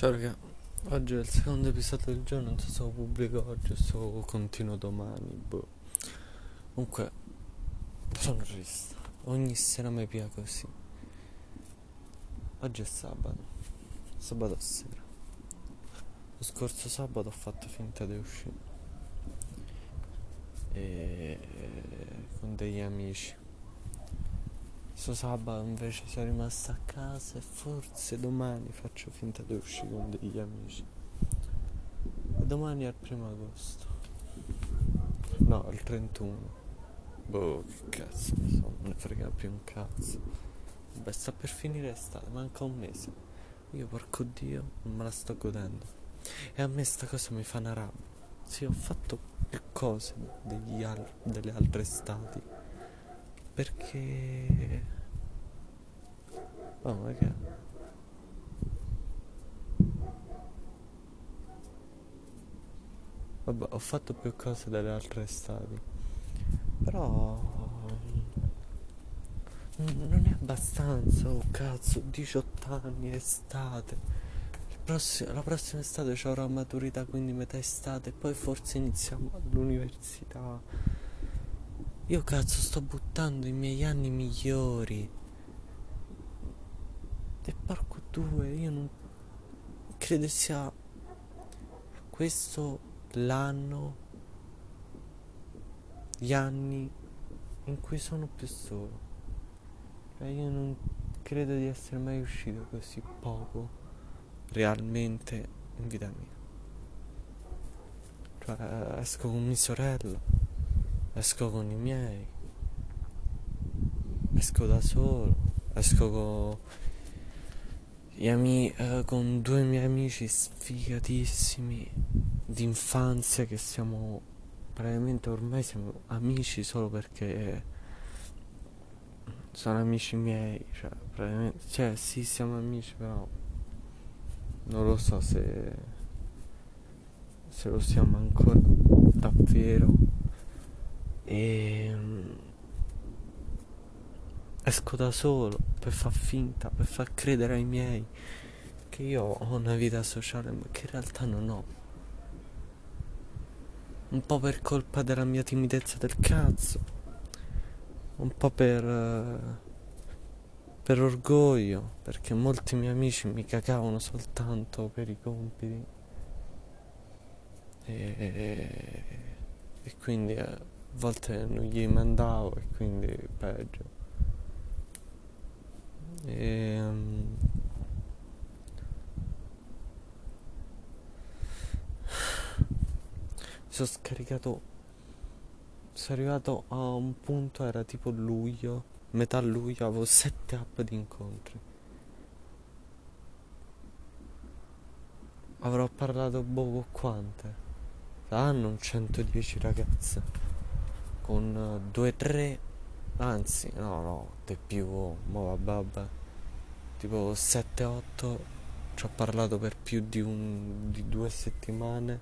Ciao raga, oggi è il secondo episodio del giorno, non so se lo pubblico oggi o se lo continuo domani, boh. Comunque, sono triste, ogni sera mi pia così. Oggi è sabato, sabato sera. Lo scorso sabato ho fatto finta di uscire. E... con degli amici. Questo sabato invece sono rimasto a casa e forse domani faccio finta di uscire con degli amici. E domani è il primo agosto. No, il 31. Boh, che cazzo, non ne frega più un cazzo. Beh, sta per finire l'estate, manca un mese. Io, porco dio, non me la sto godendo. E a me sta cosa mi fa una rabbia. Sì, ho fatto più cose al- delle altre estati perché... Oh, ma che... Vabbè, ho fatto più cose delle altre estati. Però... Non è abbastanza, oh cazzo, 18 anni, estate. La prossima estate avrò maturità, quindi metà estate, poi forse iniziamo all'università. Io cazzo sto buttando i miei anni migliori. E porco due, io non credo sia questo l'anno, gli anni in cui sono più solo. Cioè io non credo di essere mai uscito così poco realmente in vita mia. Cioè esco con mia sorella esco con i miei, esco da solo, esco con, ami- eh, con due miei amici sfigatissimi d'infanzia che siamo praticamente ormai siamo amici solo perché sono amici miei, cioè praticamente, cioè sì siamo amici però non lo so se se lo siamo ancora davvero e ehm, esco da solo per far finta, per far credere ai miei che io ho una vita sociale ma che in realtà non ho. Un po' per colpa della mia timidezza del cazzo, un po' per, per orgoglio, perché molti miei amici mi cagavano soltanto per i compiti. E, e quindi eh, a volte non gli mandavo e quindi peggio. E, um, sono scaricato sono arrivato a un punto era tipo luglio metà luglio avevo sette app di incontri. Avrò parlato boh quante? Saranno un 110 ragazze con 2-3 anzi no no di più mo vabbè tipo 7-8 ci ho parlato per più di, un, di due settimane.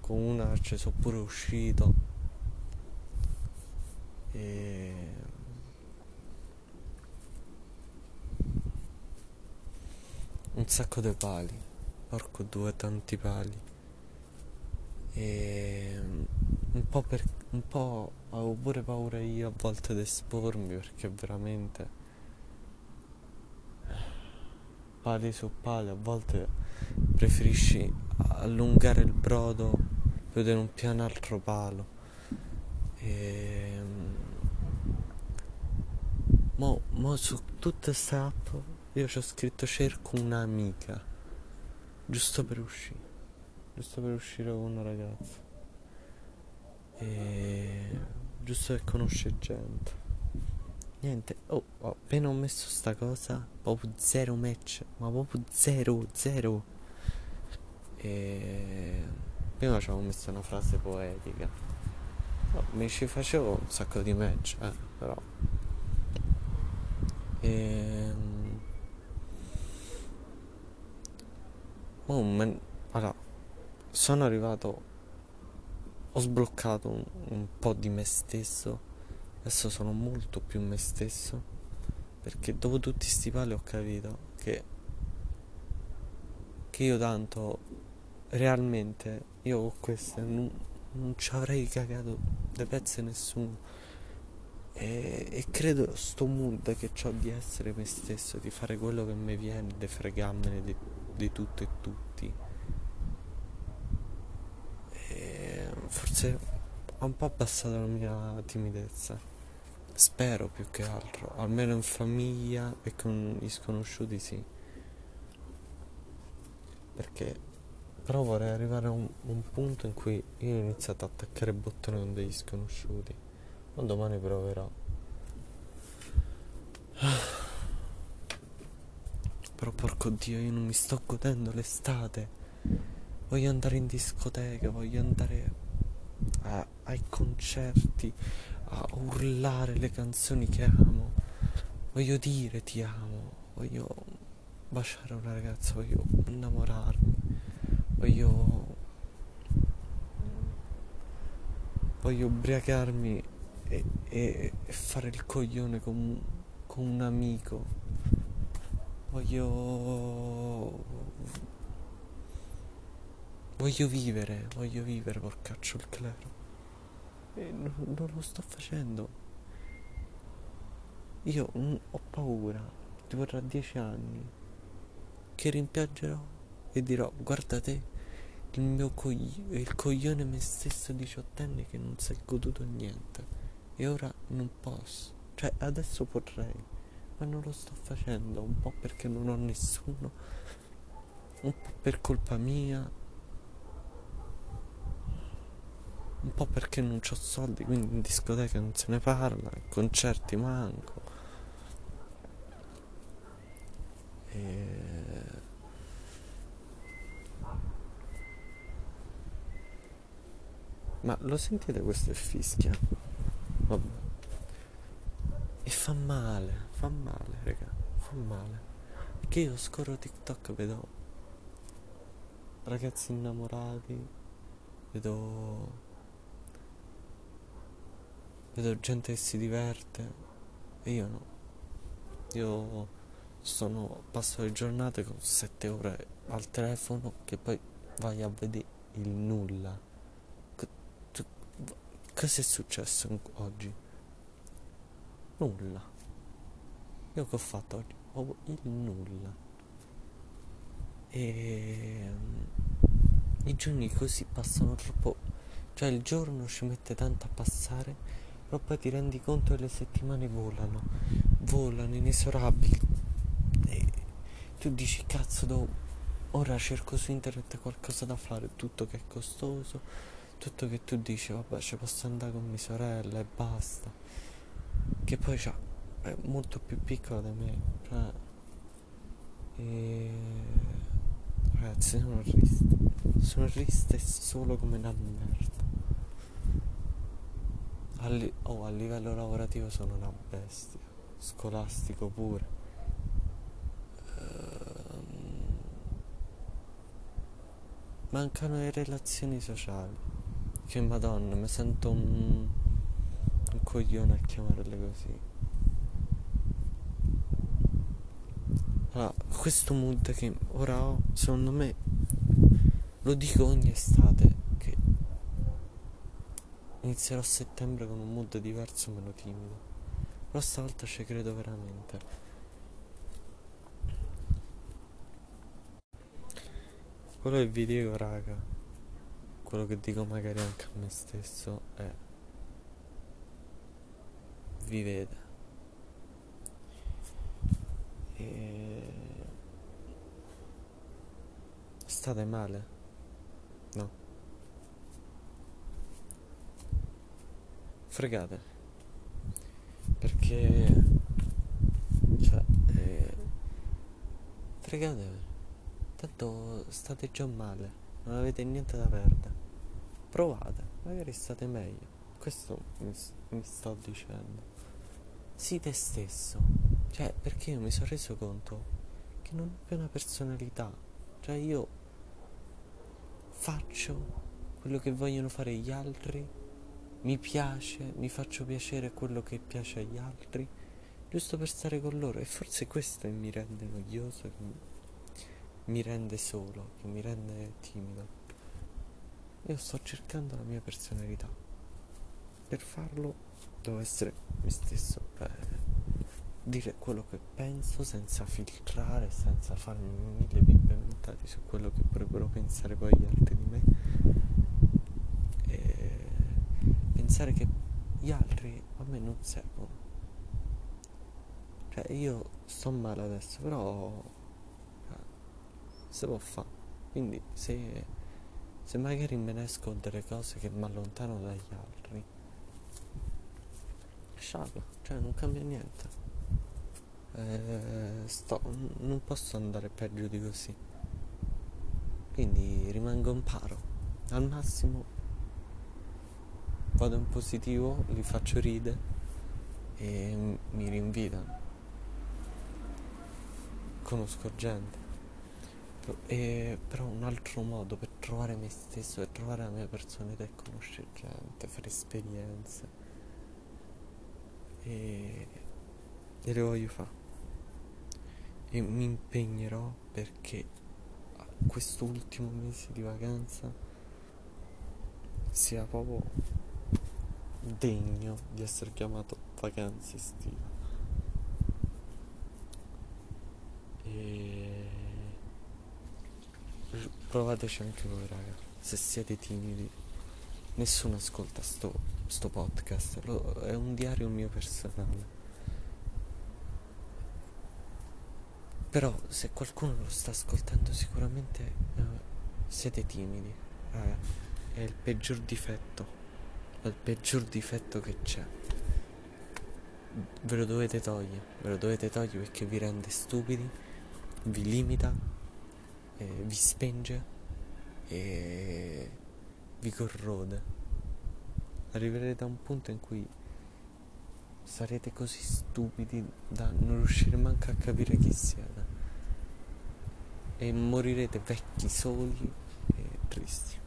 Con una ci sono pure uscito. E un sacco di pali. Porco due tanti pali. E un po' per un po' avevo pure paura io a volte di espormi perché veramente pali su pali a volte preferisci allungare il brodo per vedere un piano altro palo e mo, mo su tutte queste app io ci ho scritto cerco un'amica giusto per uscire giusto per uscire con una ragazza e giusto per conoscere gente. Niente oh, oh, appena ho messo sta cosa proprio zero match ma proprio zero zero. E prima ci avevo messo una frase poetica. Oh, mi ci facevo un sacco di match eh, però. E oh, man... allora sono arrivato ho sbloccato un, un po' di me stesso. Adesso sono molto più me stesso. Perché dopo tutti sti pali ho capito che che io tanto realmente io con queste non, non ci avrei cagato le pezze nessuno. E, e credo sto mood che ho di essere me stesso di fare quello che mi viene di fregarmene di, di tutto e tutti e forse ho un po' abbassato la mia timidezza spero più che altro almeno in famiglia e con gli sconosciuti sì perché però vorrei arrivare a un, un punto in cui io ho iniziato a attaccare bottoni con degli sconosciuti. Ma domani proverò. Però porco dio, io non mi sto godendo l'estate. Voglio andare in discoteca, voglio andare a, ai concerti, a urlare le canzoni che amo. Voglio dire ti amo, voglio baciare una ragazza, voglio innamorarmi voglio voglio ubriacarmi e, e, e fare il coglione con, con un amico voglio voglio vivere voglio vivere porcaccio il clero e non, non lo sto facendo. Io mm, ho paura. Ti vorrà dieci anni. Che rimpiangerò e dirò guarda te il mio coglione, il coglione me stesso diciottenne che non si è goduto niente. E ora non posso. Cioè adesso potrei ma non lo sto facendo. Un po' perché non ho nessuno. Un po' per colpa mia un po' perché non ho soldi quindi in discoteca non se ne parla concerti manco e Ma lo sentite questo è fischia? Vabbè. E fa male, fa male, raga, fa male. Perché io scorro TikTok vedo ragazzi innamorati, vedo vedo gente che si diverte e io no. Io sono passo le giornate con sette ore al telefono che poi vai a vedere il nulla. Cosa è successo oggi? Nulla. Io che ho fatto oggi? Ho il nulla. E mm, i giorni così passano troppo. Cioè il giorno ci mette tanto a passare, però poi ti rendi conto che le settimane volano. Volano inesorabili. E tu dici cazzo devo. Ora cerco su internet qualcosa da fare, tutto che è costoso tutto che tu dici vabbè ci posso andare con mia sorella e basta che poi c'ha, è molto più piccola di me cioè, e... ragazzi sono triste sono triste solo come una merda a, li- oh, a livello lavorativo sono una bestia. Scolastico pure. Ehm, mancano le relazioni sociali. Che madonna, mi sento un, un coglione a chiamarle così. Allora, questo mood che ora ho, secondo me, lo dico ogni estate, inizierò settembre con un mood diverso, meno timido. Però stavolta ci credo veramente. Quello che vi dico, raga quello che dico magari anche a me stesso è vivete e state male no fregate perché cioè eh, fregatevi tanto state già male non avete niente da perdere. Provate, magari state meglio. Questo mi, mi sto dicendo. Sii te stesso. Cioè, perché io mi sono reso conto che non ho più una personalità. Cioè, io faccio quello che vogliono fare gli altri, mi piace, mi faccio piacere quello che piace agli altri, giusto per stare con loro. E forse questo mi rende noioso, che mi rende solo, che mi rende timido. Io sto cercando la mia personalità. Per farlo devo essere me stesso, per dire quello che penso senza filtrare, senza farmi mille pippe inventati su quello che potrebbero pensare poi gli altri di me. Pensare che gli altri a me non servono. Cioè io sto male adesso, però eh, se può fare. Quindi se se magari me ne esco delle cose che mi allontanano dagli altri, sciallo, cioè non cambia niente. Eh, sto, non posso andare peggio di così. Quindi rimango in paro. Al massimo vado in positivo, li faccio ridere e mi rinvidano. Conosco gente e, però un altro modo per trovare me stesso, per trovare la mia personalità è conoscere gente, fare esperienze. E, e le voglio fare. E mi impegnerò perché quest'ultimo mese di vacanza sia proprio degno di essere chiamato vacanze estive. E provateci anche voi raga se siete timidi. Nessuno ascolta sto, sto podcast lo, è un diario mio personale. Però se qualcuno lo sta ascoltando sicuramente eh, siete timidi raga. È il peggior difetto il peggior difetto che c'è ve lo dovete togliere ve lo dovete togliere perché vi rende stupidi vi limita eh, vi spenge e vi corrode. Arriverete a un punto in cui sarete così stupidi da non riuscire manco a capire chi siete e morirete vecchi, soli e tristi.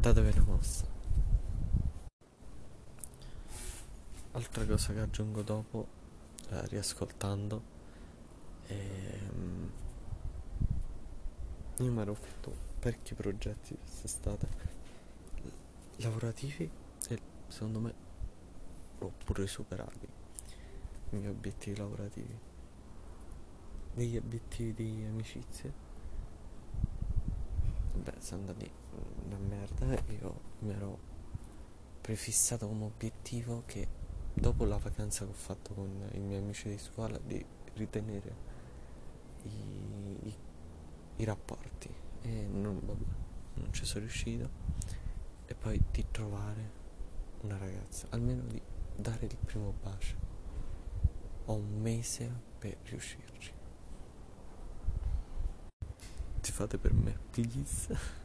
Datevi una mossa. Altra cosa che aggiungo dopo, eh, riascoltando, è ehm, io mi ero fatto parecchi progetti quest'estate lavorativi e secondo me l'ho pure superati i miei obiettivi lavorativi degli obiettivi di amicizia beh sono andati una merda io mi ero prefissato un obiettivo che dopo la vacanza che ho fatto con i miei amici di scuola di ritenere i, i i rapporti. E non, vabbè, non ci sono riuscito. E poi di trovare una ragazza almeno di dare il primo bacio. Ho un mese per riuscirci. Ti fate per me please